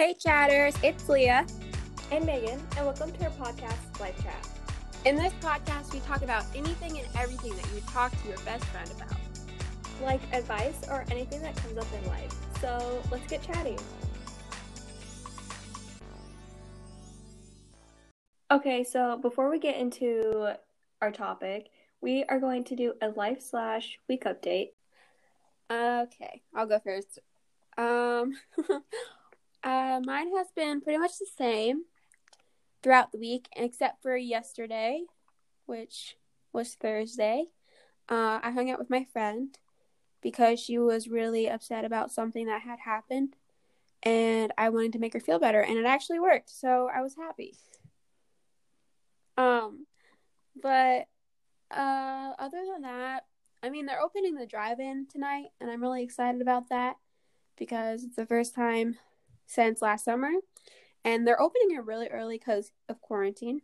Hey, chatters, it's Leah. and Megan, and welcome to our podcast, Life Chat. In this podcast, we talk about anything and everything that you would talk to your best friend about. Like advice or anything that comes up in life. So let's get chatting. Okay, so before we get into our topic, we are going to do a life slash week update. Okay, I'll go first. Um, uh, mine has been pretty much the same throughout the week, except for yesterday, which was Thursday. Uh, I hung out with my friend because she was really upset about something that had happened, and I wanted to make her feel better, and it actually worked, so I was happy. Um, but uh, other than that, I mean, they're opening the drive-in tonight, and I'm really excited about that because it's the first time since last summer, and they're opening it really early because of quarantine.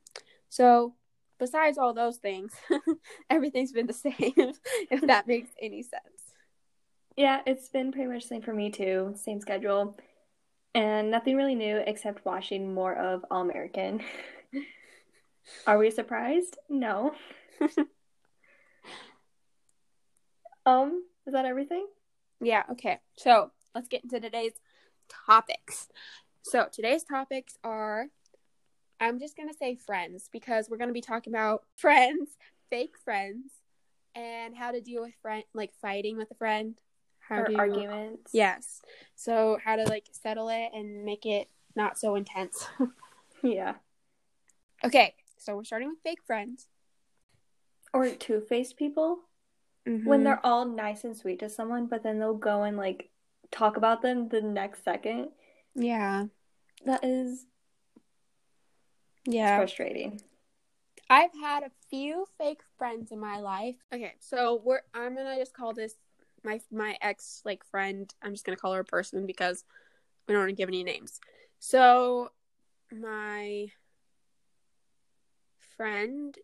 So, besides all those things, everything's been the same. if that makes any sense. Yeah, it's been pretty much the same for me too. Same schedule. And nothing really new except watching more of All American. Are we surprised? No. um, is that everything? Yeah. Okay. So let's get into today's topics. So today's topics are I'm just going to say friends because we're going to be talking about friends, fake friends, and how to deal with friend like fighting with a friend. How Or arguments? Yes. So how to like settle it and make it not so intense. Yeah. okay. So we're starting with fake friends. Or two-faced people when Mhm. they're all nice and sweet to someone, but then they'll go and like talk about them the next second. yeah. That is Yeah. frustrating. I've had a few fake friends in my life. Okay, so we're I'm gonna just call this my my ex like friend. I'm just gonna call her a person because we don't want to give any names. So my friend,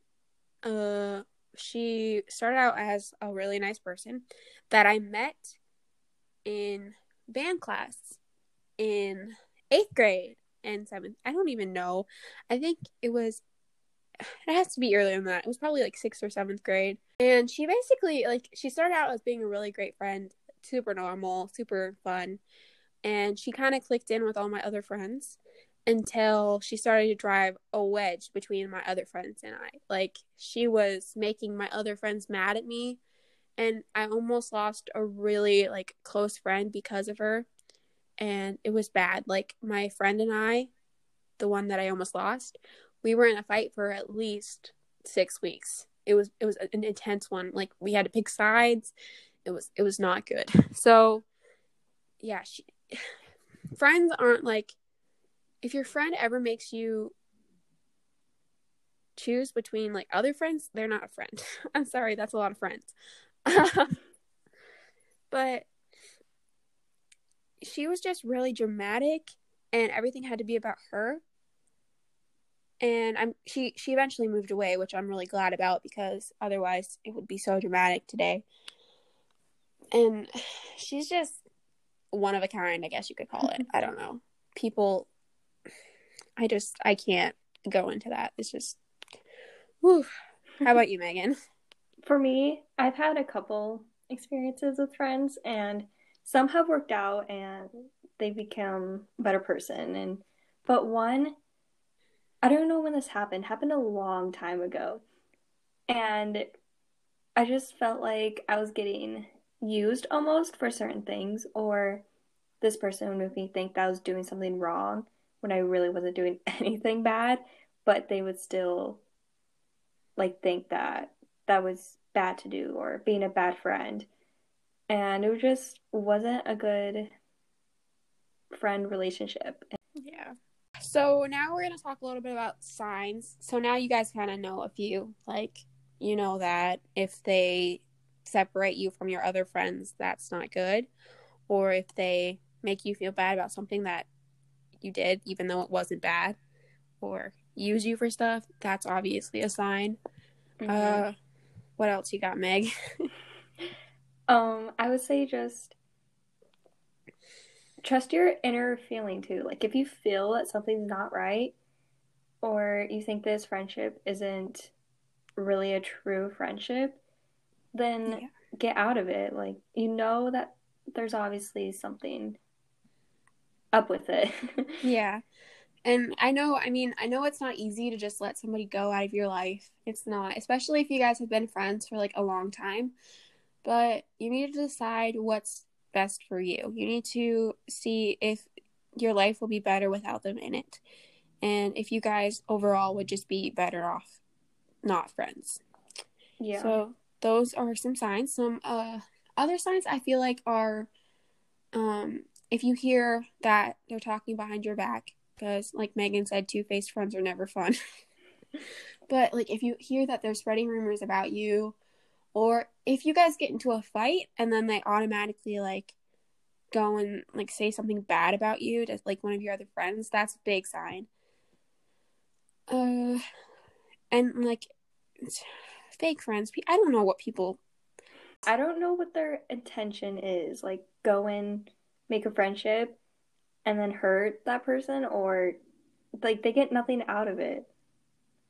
uh, she started out as a really nice person that I met in band class in eighth grade and seventh. I don't even know. I think it was it has to be earlier than that. It was probably like sixth or seventh grade. And she basically like she started out as being a really great friend, super normal, super fun. And she kind of clicked in with all my other friends until she started to drive a wedge between my other friends and I. Like she was making my other friends mad at me and I almost lost a really like close friend because of her. And it was bad. Like my friend and I, the one that I almost lost, we were in a fight for at least six weeks. It was it was an intense one. Like we had to pick sides. It was it was not good. So yeah, she, friends aren't like if your friend ever makes you choose between like other friends, they're not a friend. I'm sorry, that's a lot of friends. but she was just really dramatic and everything had to be about her and I'm she she eventually moved away, which I'm really glad about because otherwise it would be so dramatic today. And she's just one of a kind, I guess you could call it. I don't know. People I just I can't go into that. It's just whew. How about you, Megan? For me, I've had a couple experiences with friends, and some have worked out and they've become a better person. And but one, I don't know when this happened, happened a long time ago. And I just felt like I was getting used almost for certain things, or this person would make me think that I was doing something wrong when I really wasn't doing anything bad, but they would still like think that that was bad to do or being a bad friend. And it just wasn't a good friend relationship. Yeah. So now we're going to talk a little bit about signs. So now you guys kind of know a few. Like, you know that if they separate you from your other friends, that's not good. Or if they make you feel bad about something that you did, even though it wasn't bad, or use you for stuff, that's obviously a sign. Uh, what else you got, Meg? Um, I would say just trust your inner feeling too. Like if you feel that something's not right or you think this friendship isn't really a true friendship, then yeah. get out of it. Like you know that there's obviously something up with it. yeah. And I know, I mean, I know it's not easy to just let somebody go out of your life. It's not, especially if you guys have been friends for like a long time. But you need to decide what's best for you. You need to see if your life will be better without them in it. And if you guys overall would just be better off not friends. Yeah. So those are some signs. Some uh other signs I feel like are um if you hear that they're talking behind your back because like Megan said two-faced friends are never fun. but like if you hear that they're spreading rumors about you or if you guys get into a fight and then they automatically like go and like say something bad about you to like one of your other friends, that's a big sign. Uh and like fake friends, I don't know what people I don't know what their intention is. Like go and make a friendship and then hurt that person or like they get nothing out of it.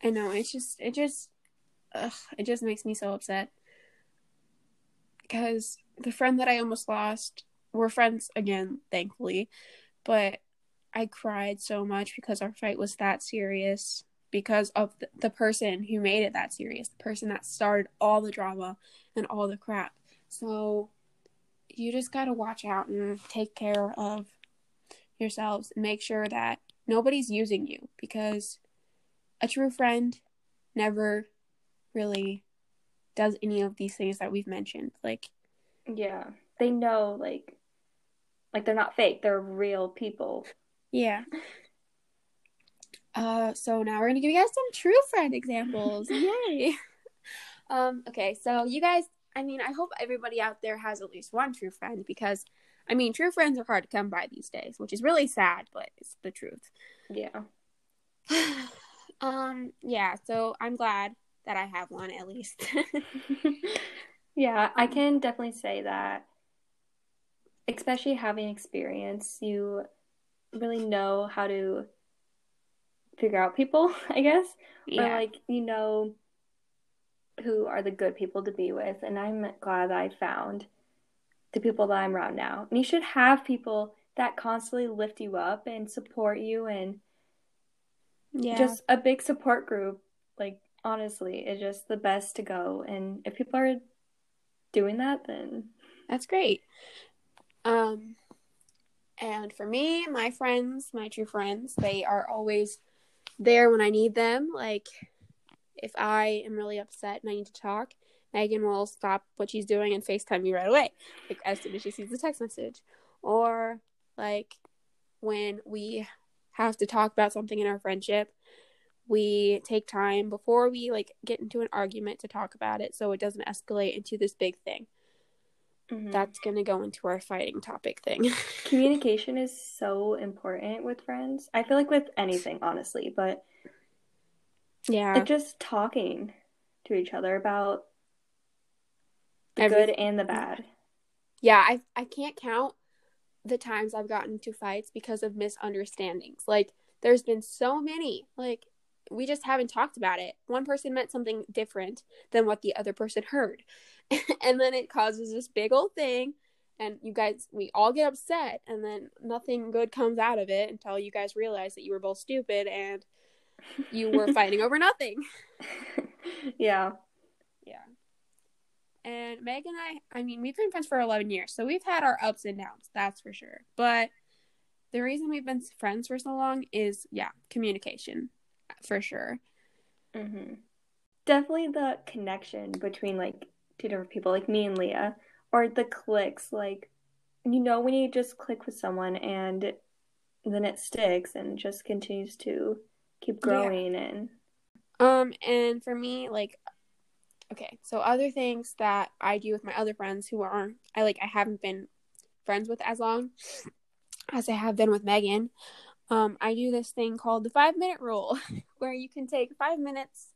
I know, it's just it just ugh, it just makes me so upset because the friend that I almost lost, we're friends again, thankfully, but I cried so much because our fight was that serious because of the, the person who made it that serious, the person that started all the drama and all the crap. So you just got to watch out and take care of yourselves and make sure that nobody's using you because a true friend never really does any of these things that we've mentioned. Like, yeah, they know like, like they're not fake; they're real people. Yeah. Uh, so now we're gonna give you guys some true friend examples. Yay! um, okay, so you guys, I mean, I hope everybody out there has at least one true friend because, I mean, true friends are hard to come by these days, which is really sad, but it's the truth. Yeah. um. Yeah. So I'm glad that I have one at least. yeah, I can definitely say that, especially having experience, you really know how to figure out people, I guess. Yeah. Or like, you know who are the good people to be with. And I'm glad I found the people that I'm around now. And you should have people that constantly lift you up and support you and yeah. just a big support group. Like honestly, it's just the best to go. And if people are doing that, then that's great. Um, and for me, my friends, my true friends, they are always there when I need them. Like, if I am really upset and I need to talk, Megan will stop what she's doing and FaceTime me right away, like as soon as she sees the text message. Or like when we have to talk about something in our friendship, we take time before we like get into an argument to talk about it so it doesn't escalate into this big thing. Mm-hmm. That's going to go into our fighting topic thing. Communication is so important with friends. I feel like with anything, honestly, but yeah, like just talking to each other about the Every- good and the bad. Yeah, I I can't count the times I've gotten into fights because of misunderstandings. Like there's been so many. Like we just haven't talked about it. One person meant something different than what the other person heard. and then it causes this big old thing and you guys we all get upset and then nothing good comes out of it until you guys realize that you were both stupid and you were fighting over nothing. Yeah. Yeah. And Meg and I, I mean, we've been friends for 11 years, so we've had our ups and downs, that's for sure. But the reason we've been friends for so long is, yeah, communication for sure. Mm-hmm. Definitely the connection between like two different people, like me and Leah, or the clicks. Like, you know, when you just click with someone and then it sticks and just continues to keep growing yeah. and. Um, and for me, like, okay, so other things that I do with my other friends who are I like I haven't been friends with as long as I have been with Megan um, I do this thing called the five minute rule, where you can take five minutes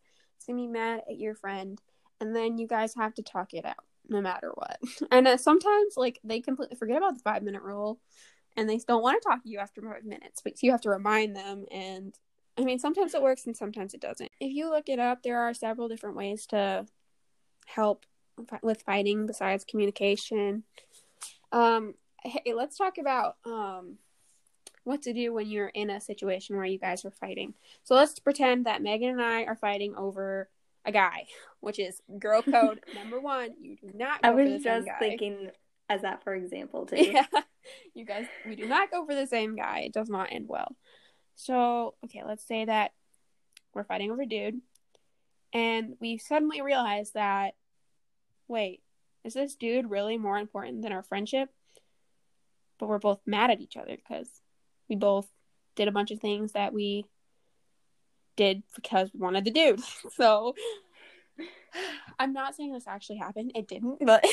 to be mad at your friend, and then you guys have to talk it out no matter what. And uh, sometimes, like, they completely forget about the five minute rule, and they don't want to talk to you after five minutes, but you have to remind them. And I mean, sometimes it works and sometimes it doesn't. If you look it up, there are several different ways to help with fighting besides communication. Um, hey, let's talk about um, what to do when you're in a situation where you guys are fighting. So let's pretend that Megan and I are fighting over a guy, which is girl code number one. You do not. I was just thinking as that for example too. Yeah, you guys, we do not go for the same guy. It does not end well. So okay, let's say that we're fighting over dude, and we suddenly realize that wait, is this dude really more important than our friendship? But we're both mad at each other because we both did a bunch of things that we did because we wanted the dude. So I'm not saying this actually happened. It didn't, but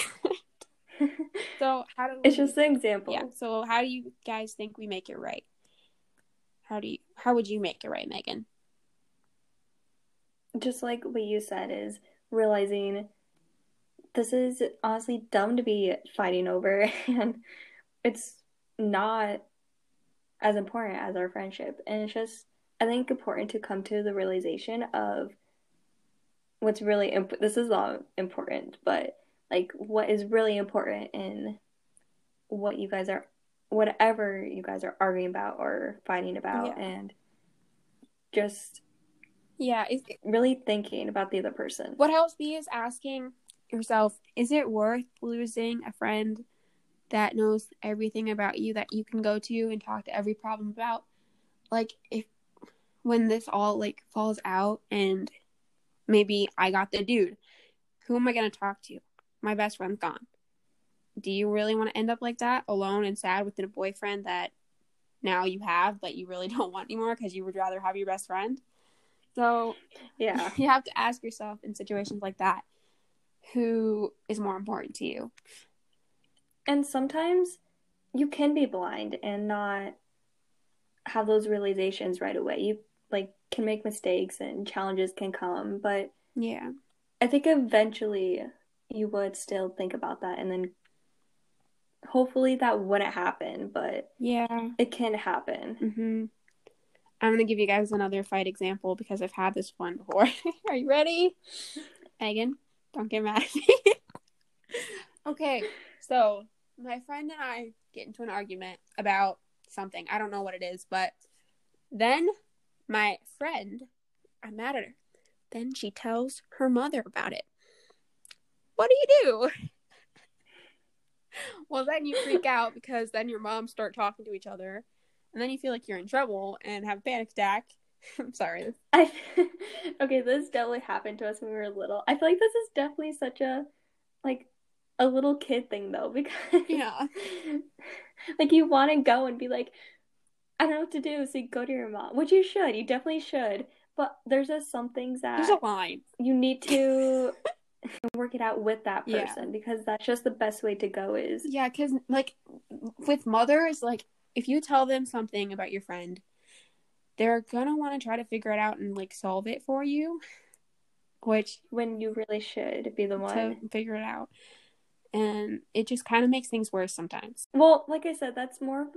so how do we, It's just an example. Yeah. So how do you guys think we make it right? How do you how would you make it right, Megan? Just like what you said is realizing this is honestly dumb to be fighting over and it's not as important as our friendship. And it's just, I think, important to come to the realization of what's really imp- this is all important, but like what is really important in what you guys are, whatever you guys are arguing about or fighting about, yeah. and just yeah, really thinking about the other person. What helps me is asking yourself, is it worth losing a friend that knows everything about you that you can go to and talk to every problem about? Like if when this all like falls out and maybe i got the dude who am i going to talk to? My best friend's gone. Do you really want to end up like that alone and sad with a boyfriend that now you have but you really don't want anymore because you would rather have your best friend so yeah you have to ask yourself in situations like that who is more important to you and sometimes you can be blind and not have those realizations right away. You like can make mistakes and challenges can come, but yeah. I think eventually you would still think about that and then hopefully that wouldn't happen, but yeah, it can happen. hmm I'm gonna give you guys another fight example because I've had this one before. Are you ready, Megan? Don't get mad at me. okay, so my friend and I get into an argument about something. I don't know what it is, but then my friend, I'm mad at her. Then she tells her mother about it. What do you do? well, then you freak out because then your moms start talking to each other, and then you feel like you're in trouble and have a panic attack. I'm sorry. I okay, this definitely happened to us when we were little. I feel like this is definitely such a like a little kid thing though because yeah like you want to go and be like i don't know what to do so you go to your mom which you should you definitely should but there's just some things that there's a line you need to work it out with that person yeah. because that's just the best way to go is yeah because like with mothers like if you tell them something about your friend they're gonna want to try to figure it out and like solve it for you which when you really should be the one to figure it out and it just kind of makes things worse sometimes. Well, like I said, that's more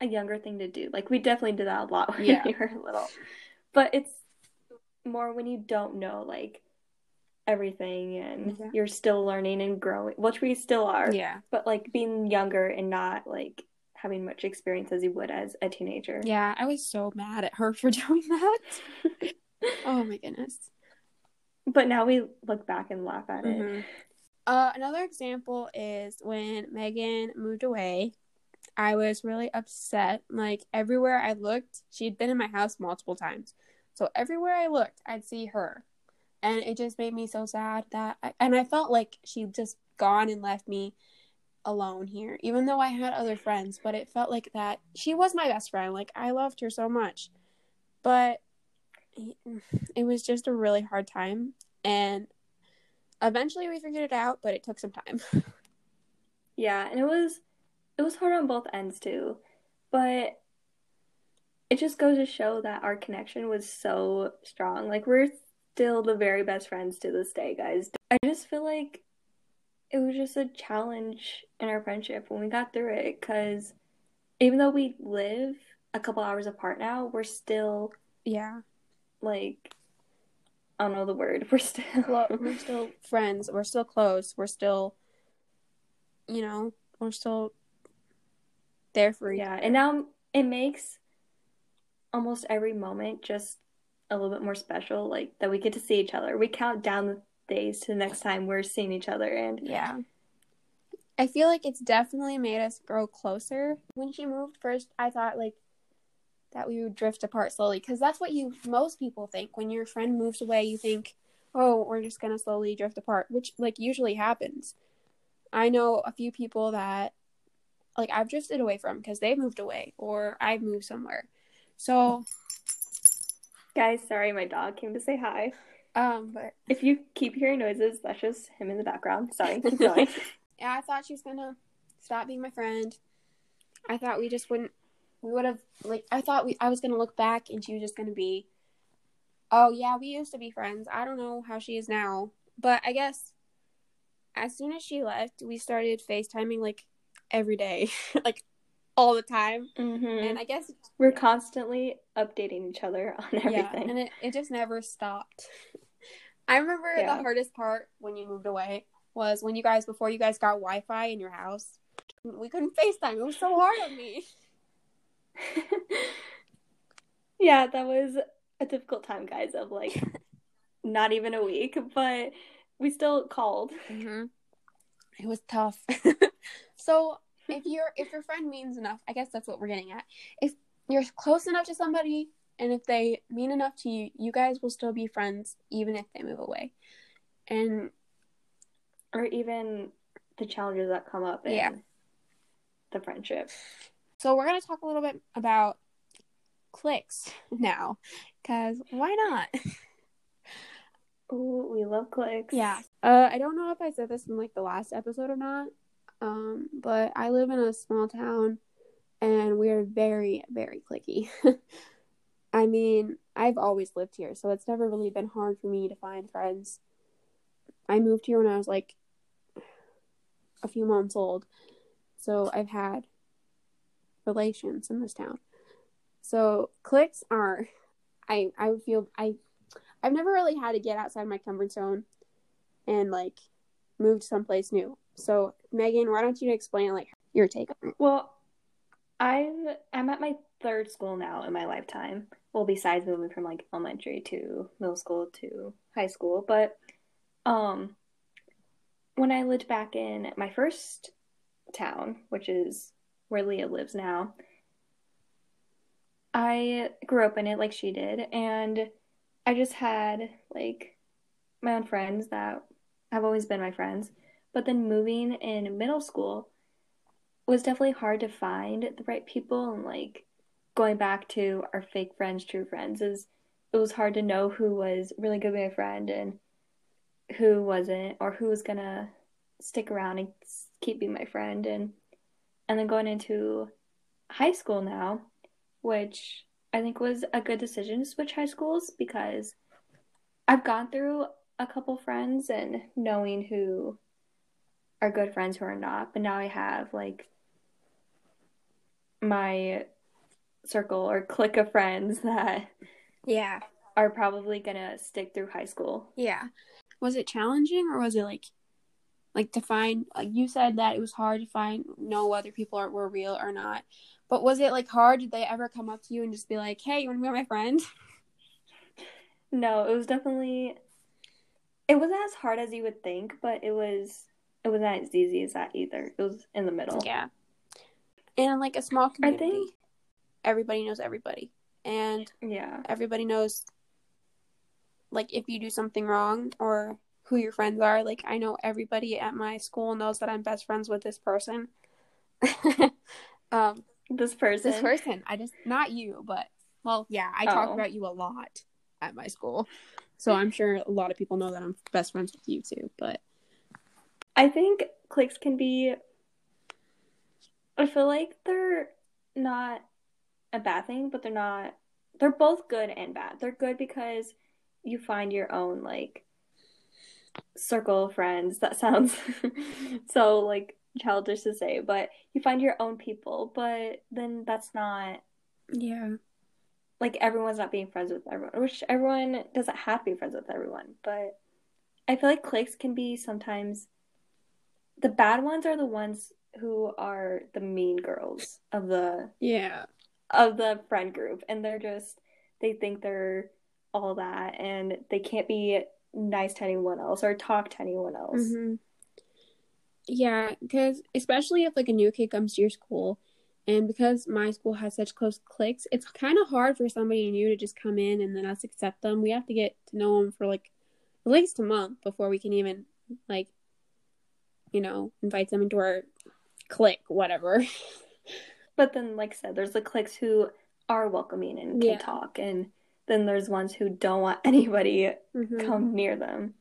a younger thing to do. Like we definitely did that a lot when yeah. we were little, but it's more when you don't know like everything and yeah. you're still learning and growing, which we still are. Yeah. But like being younger and not like having much experience as you would as a teenager. Yeah, I was so mad at her for doing that. oh my goodness. But now we look back and laugh at mm-hmm. it. Uh, another example is when Megan moved away. I was really upset. Like everywhere I looked, she'd been in my house multiple times. So everywhere I looked, I'd see her. And it just made me so sad that I, and I felt like she'd just gone and left me alone here, even though I had other friends, but it felt like that she was my best friend. Like I loved her so much. But it was just a really hard time and eventually we figured it out, but it took some time. yeah, and it was it was hard on both ends too. But it just goes to show that our connection was so strong. Like we're still the very best friends to this day, guys. I just feel like it was just a challenge in our friendship when we got through it cuz even though we live a couple hours apart now, we're still yeah. like I don't know the word. We're still we're still friends. We're still close. We're still, you know, we're still there for each yeah, and now it makes almost every moment just a little bit more special. Like that we get to see each other. We count down the days to the next time we're seeing each other, and Yeah. I feel like it's definitely made us grow closer. When she moved first, I thought like that we would drift apart slowly because that's what you most people think when your friend moves away. You think, oh, we're just gonna slowly drift apart, which like usually happens. I know a few people that like I've drifted away from because they've moved away or I've moved somewhere. So, guys, sorry, my dog came to say hi. Um, but If you keep hearing noises, that's just him in the background. Sorry, keep going. yeah, I thought she was gonna stop being my friend. I thought we just wouldn't. We would have like. I thought we. I was gonna look back and she was just gonna be. Oh yeah, we used to be friends. I don't know how she is now, but I guess as soon as she left, we started FaceTiming like every day, like all the time. hmm And I guess We're constantly updating each other on everything. yeah, and it, it just never stopped. I remember Yeah. the hardest part when you moved away was when you guys before you guys got Wi-Fi in your house. We couldn't FaceTime. It was so hard on me. yeah, that was a difficult time, guys, of like not even a week, but we still called. Mm-hmm. It was tough. so if you're if your friend means enough, I guess that's what we're getting at. If you're close enough to somebody, and if they mean enough to you, you guys will still be friends even if they move away. And Or even the challenges that come up in Yeah. the friendship. so we're gonna talk a little bit about cliques now, because why not? Ooh, we love cliques. Yeah. Uh, I don't know if I said this in like the last episode or not. Um, but I live in a small town and we are very, very cliquey. I mean, I've always lived here, so it's never really been hard for me to find friends. I moved here when I was like a few months old. So I've had relations in this town. So cliques are I I feel I I've never really had to get outside my comfort zone and like move to someplace new. So Megan, why don't you explain like your take on it? Well, I've I'm at my third school now in my lifetime. Well, besides moving from like elementary to middle school to high school, but um when I lived back in my first town, which is where Leah lives now, I grew up in it like she did, and I just had like my own friends that have always been my friends. But then moving in middle school was definitely hard to find the right people. And like going back to our fake friends, true friends is it was hard to know who was really good with my friend and who wasn't or who was gonna stick around and keep being my friend. And and then going into high school now, which I think was a good decision to switch high schools because I've gone through a couple friends and knowing who are good friends who are not, but now I have like my circle or clique of friends that Yeah. are probably gonna stick through high school. Yeah. Was it challenging or was it like like to find like you said that it was hard to find know whether people are were real or not. But was it like hard? Did they ever come up to you and just be like, Hey, you wanna be my friend? No, it was definitely it wasn't as hard as you would think, but it was it wasn't as easy as that either. It was in the middle. Yeah. And like a small community, everybody knows everybody. And yeah. everybody knows like if you do something wrong or who your friends are. Like I know everybody at my school knows that I'm best friends with this person. um This person. this person. I just not you, but well, yeah, I talk Oh. about you a lot at my school. So I'm sure a lot of people know that I'm best friends with you too, but I think cliques can be I feel like they're not a bad thing, but they're not they're both good and bad. They're good because you find your own like circle of friends. That sounds so like childish to say, but you find your own people, but then that's not Yeah. like everyone's not being friends with everyone, which everyone doesn't have to be friends with everyone, but I feel like cliques can be sometimes the bad ones are the ones who are the mean girls of the Yeah. of the friend group and they're just they think they're all that and they can't be nice to anyone else or talk to anyone else. hmm Yeah, because especially if like a new kid comes to your school, and because my school has such close cliques, it's kind of hard for somebody new to just come in and then us accept them. We have to get to know them for like at least a month before we can even like, you know, invite them into our clique, whatever. But then like I said, there's the cliques who are welcoming and can Yeah. talk and then there's ones who don't want anybody Mhm. come near them.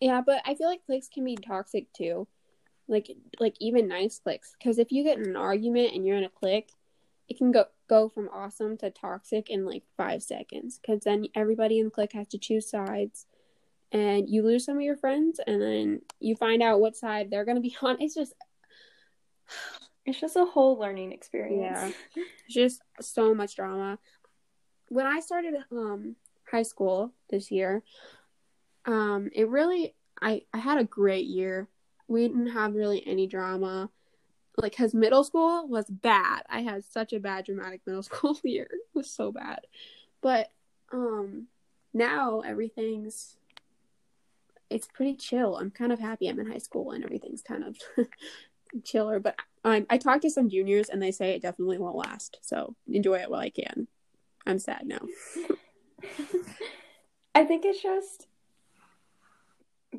Yeah, but I feel like cliques can be toxic too. Like like even nice cliques cuz if you get in an argument and you're in a clique, it can go go from awesome to toxic in like 5 seconds cuz then everybody in the clique has to choose sides and you lose some of your friends and then you find out what side they're going to be on. It's just It's just a whole learning experience. Yeah. It's just so much drama. When I started um high school this year, um it really I I had a great year. We didn't have really any drama. Like cuz middle school was bad. I had such a bad dramatic middle school year. It was so bad. But um now everything's it's pretty chill. I'm kind of happy I'm in high school and everything's kind of chiller, but I, I talked to some juniors and they say it definitely won't last. So enjoy it while I can. I'm sad now. I think it's just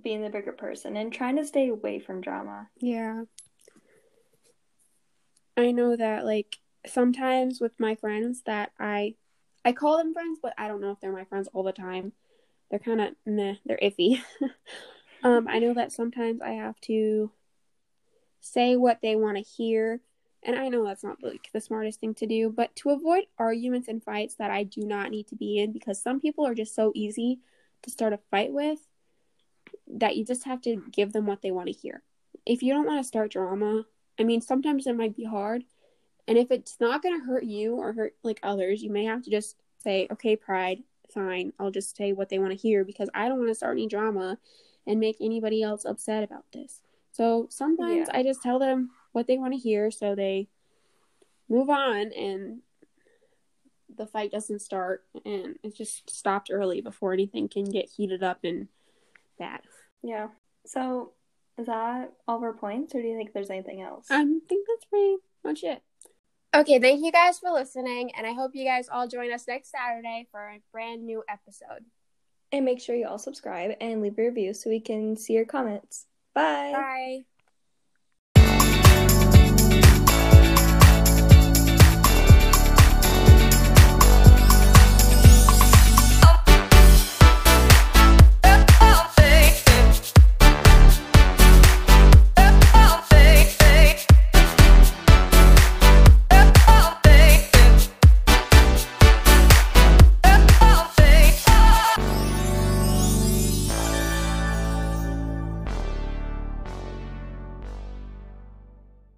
being the bigger person and trying to stay away from drama. Yeah. I know that like sometimes with my friends that I I call them friends, but I don't know if they're my friends all the time. They're kind of meh, they're iffy. um I know that sometimes I have to say what they want to hear, and I know that's not like the smartest thing to do, but to avoid arguments and fights that I do not need to be in because some people are just so easy to start a fight with that you just have to give them what they want to hear. If you don't want to start drama, I mean, sometimes it might be hard. And if it's not going to hurt you or hurt like others, you may have to just say, okay, pride, fine. I'll just say what they want to hear because I don't want to start any drama and make anybody else upset about this. So sometimes Yeah. I just tell them what they want to hear so they move on and the fight doesn't start and it's just stopped early before anything can get heated up and bad. Yeah. So, is that all of our points, or do you think there's anything else? I think that's pretty much it. Okay, thank you guys for listening, and I hope you guys all join us next Saturday for a brand new episode. and make sure you all subscribe and leave a review so we can see your comments. Bye. Bye.